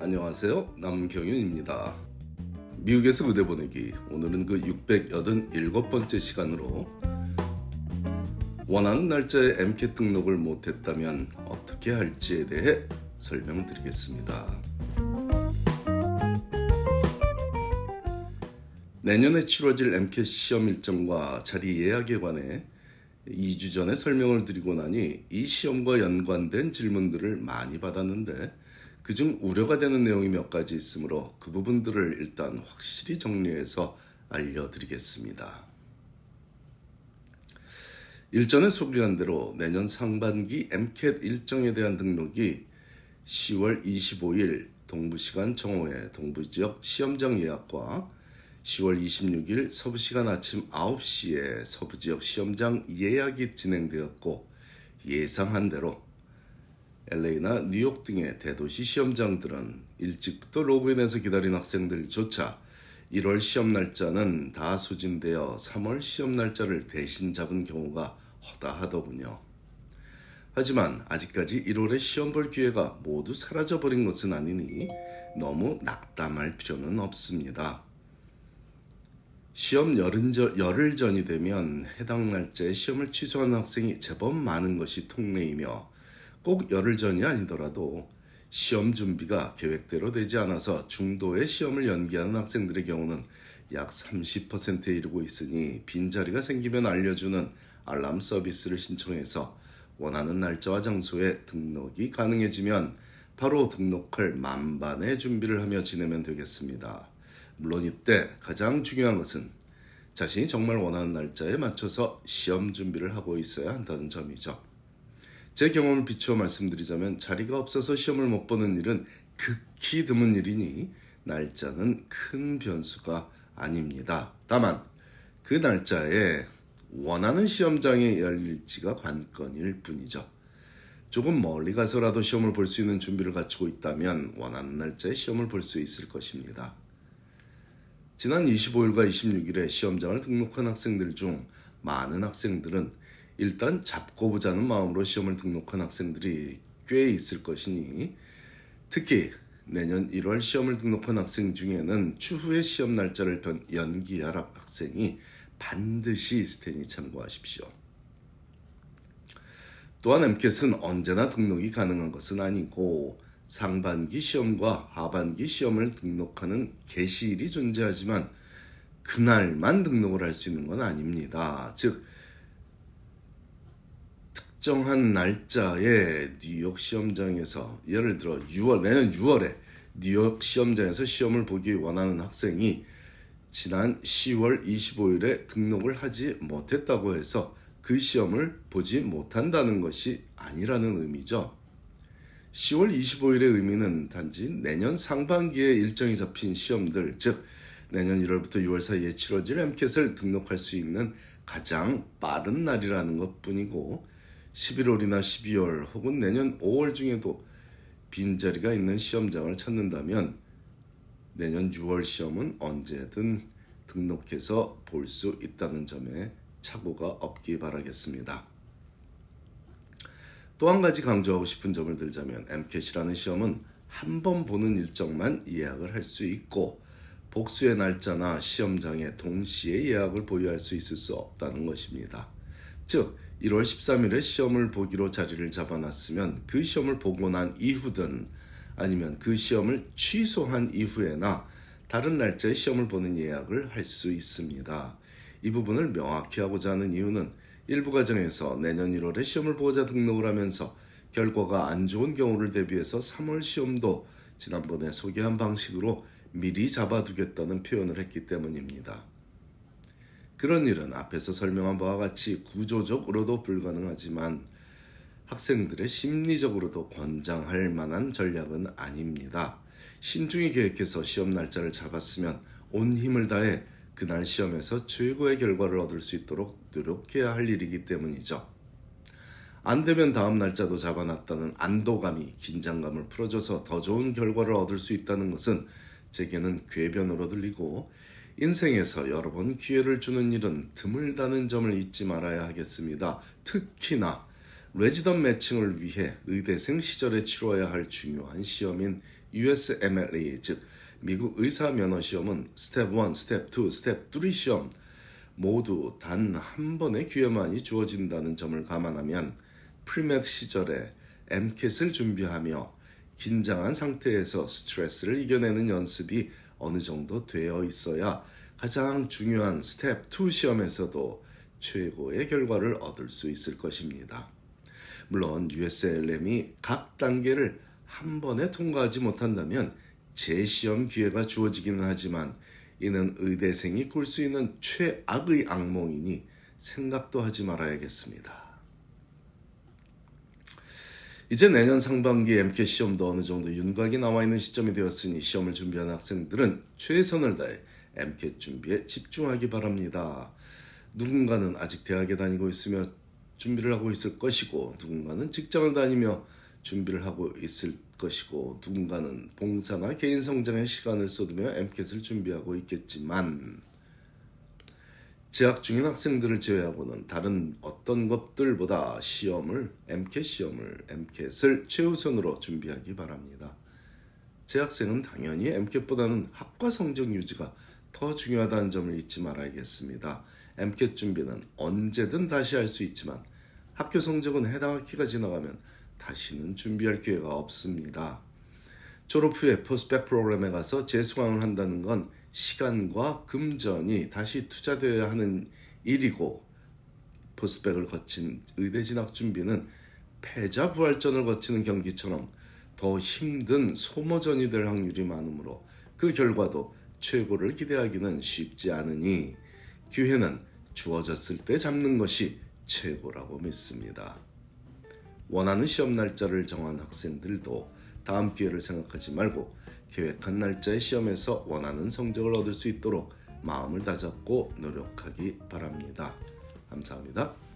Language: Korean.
안녕하세요. 남경윤입니다. 미국에서 의대 보내기. 오늘은 그 687번째 시간으로 원하는 날짜에 MCAT 등록을 못했다면 어떻게 할지에 대해 설명드리겠습니다. 내년에 치러질 MCAT 시험 일정과 자리 예약에 관해 2주 전에 설명을 드리고 나니 이 시험과 연관된 질문들을 많이 받았는데 그중 우려가 되는 내용이 몇 가지 있으므로 그 부분들을 일단 확실히 정리해서 알려드리겠습니다. 일전에 소개한 대로 내년 상반기 MCAT 일정에 대한 등록이 10월 25일 동부시간 정오에 동부지역 시험장 예약과 10월 26일 서부시간 아침 9시에 서부지역 시험장 예약이 진행되었고 예상한 대로 LA나 뉴욕 등의 대도시 시험장들은 일찍부터 로그인해서 기다린 학생들조차 1월 시험 날짜는 다 소진되어 3월 시험 날짜를 대신 잡은 경우가 허다하더군요. 하지만 아직까지 1월에 시험 볼 기회가 모두 사라져 버린 것은 아니니 너무 낙담할 필요는 없습니다. 시험 열흘 전이 되면 해당 날짜에 시험을 취소하는 학생이 제법 많은 것이 통례이며 꼭 열흘 전이 아니더라도 시험 준비가 계획대로 되지 않아서 중도에 시험을 연기하는 학생들의 경우는 약 30%에 이르고 있으니 빈자리가 생기면 알려주는 알람 서비스를 신청해서 원하는 날짜와 장소에 등록이 가능해지면 바로 등록할 만반의 준비를 하며 지내면 되겠습니다. 물론 이때 가장 중요한 것은 자신이 정말 원하는 날짜에 맞춰서 시험 준비를 하고 있어야 한다는 점이죠. 제 경험을 비추어 말씀드리자면 자리가 없어서 시험을 못 보는 일은 극히 드문 일이니 날짜는 큰 변수가 아닙니다. 다만 그 날짜에 원하는 시험장에 열릴지가 관건일 뿐이죠. 조금 멀리 가서라도 시험을 볼 수 있는 준비를 갖추고 있다면 원하는 날짜에 시험을 볼 수 있을 것입니다. 지난 25일과 26일에 시험장을 등록한 학생들 중 많은 학생들은 일단 잡고 보자는 마음으로 시험을 등록한 학생들이 꽤 있을 것이니 특히 내년 1월 시험을 등록한 학생 중에는 추후에 시험 날짜를 연기할 학생이 반드시 테니 참고하십시오. 또한 MCAT은 언제나 등록이 가능한 것은 아니고 상반기 시험과 하반기 시험을 등록하는 개시일이 존재하지만 그날만 등록을 할 수 있는 건 아닙니다. 즉 특정한 날짜에 뉴욕 시험장에서 예를 들어 6월 내년 6월에 뉴욕 시험장에서 시험을 보기 원하는 학생이 지난 10월 25일에 등록을 하지 못했다고 해서 그 시험을 보지 못한다는 것이 아니라는 의미죠. 10월 25일의 의미는 단지 내년 상반기에 일정이 잡힌 시험들, 즉 내년 1월부터 6월 사이에 치러질 MCAT을 등록할 수 있는 가장 빠른 날이라는 것 뿐이고 11월이나 12월 혹은 내년 5월 중에도 빈자리가 있는 시험장을 찾는다면 내년 6월 시험은 언제든 등록해서 볼 수 있다는 점에 착오가 없기 바라겠습니다. 또 한 가지 강조하고 싶은 점을 들자면 MCAT이라는 시험은 한 번 보는 일정만 예약을 할 수 있고 복수의 날짜나 시험장에 동시에 예약을 보유할 수 있을 수 없다는 것입니다. 즉 1월 13일에 시험을 보기로 자리를 잡아놨으면 그 시험을 보고 난 이후든 아니면 그 시험을 취소한 이후에나 다른 날짜에 시험을 보는 예약을 할 수 있습니다. 이 부분을 명확히 하고자 하는 이유는 일부 과정에서 내년 1월에 시험을 보고자 등록을 하면서 결과가 안 좋은 경우를 대비해서 3월 시험도 지난번에 소개한 방식으로 미리 잡아두겠다는 표현을 했기 때문입니다. 그런 일은 앞에서 설명한 바와 같이 구조적으로도 불가능하지만 학생들의 심리적으로도 권장할 만한 전략은 아닙니다. 신중히 계획해서 시험 날짜를 잡았으면 온 힘을 다해 그날 시험에서 최고의 결과를 얻을 수 있도록 노력해야 할 일이기 때문이죠. 안 되면 다음 날짜도 잡아놨다는 안도감이 긴장감을 풀어줘서 더 좋은 결과를 얻을 수 있다는 것은 제게는 궤변으로 들리고 인생에서 여러 번 기회를 주는 일은 드물다는 점을 잊지 말아야 하겠습니다. 특히나 레지던트 매칭을 위해 의대생 시절에 치러야 할 중요한 시험인 USMLE 즉 미국 의사 면허 시험은 스텝 1, 스텝 2, 스텝 3 시험 모두 단 한 번의 기회만이 주어진다는 점을 감안하면 premed 시절에 MCAT을 준비하며 긴장한 상태에서 스트레스를 이겨내는 연습이 어느 정도 되어 있어야 가장 중요한 스텝 2 시험에서도 최고의 결과를 얻을 수 있을 것입니다. 물론 USMLE 각 단계를 한 번에 통과하지 못한다면 재시험 기회가 주어지기는 하지만 이는 의대생이 꿀 수 있는 최악의 악몽이니 생각도 하지 말아야겠습니다. 이제 내년 상반기 MCAT 시험도 어느 정도 윤곽이 나와 있는 시점이 되었으니 시험을 준비하는 학생들은 최선을 다해 MCAT 준비에 집중하기 바랍니다. 누군가는 아직 대학에 다니고 있으며 준비를 하고 있을 것이고 누군가는 직장을 다니며 준비를 하고 있을 것이고 누군가는 봉사나 개인 성장에 시간을 쏟으며 MCAT을 준비하고 있겠지만 재학 중인 학생들을 제외하고는 다른 어떤 것들보다 시험을 MCAT 시험을 MCAT을 최우선으로 준비하기 바랍니다. 재학생은 당연히 MCAT보다는 학과 성적 유지가 더 중요하다는 점을 잊지 말아야겠습니다. MCAT 준비는 언제든 다시 할 수 있지만 학교 성적은 해당 학기가 지나가면 다시는 준비할 기회가 없습니다. 졸업 후에 포스펙 프로그램에 가서 재수강을 한다는 건 시간과 금전이 다시 투자되어야 하는 일이고 포스펙을 거친 의대 진학 준비는 패자 부활전을 거치는 경기처럼 더 힘든 소모전이 될 확률이 많으므로 그 결과도 최고를 기대하기는 쉽지 않으니 기회는 주어졌을 때 잡는 것이 최고라고 믿습니다. 원하는 시험 날짜를 정한 학생들도 다음 기회를 생각하지 말고 계획한 날짜의 시험에서 원하는 성적을 얻을 수 있도록 마음을 다잡고 노력하기 바랍니다. 감사합니다.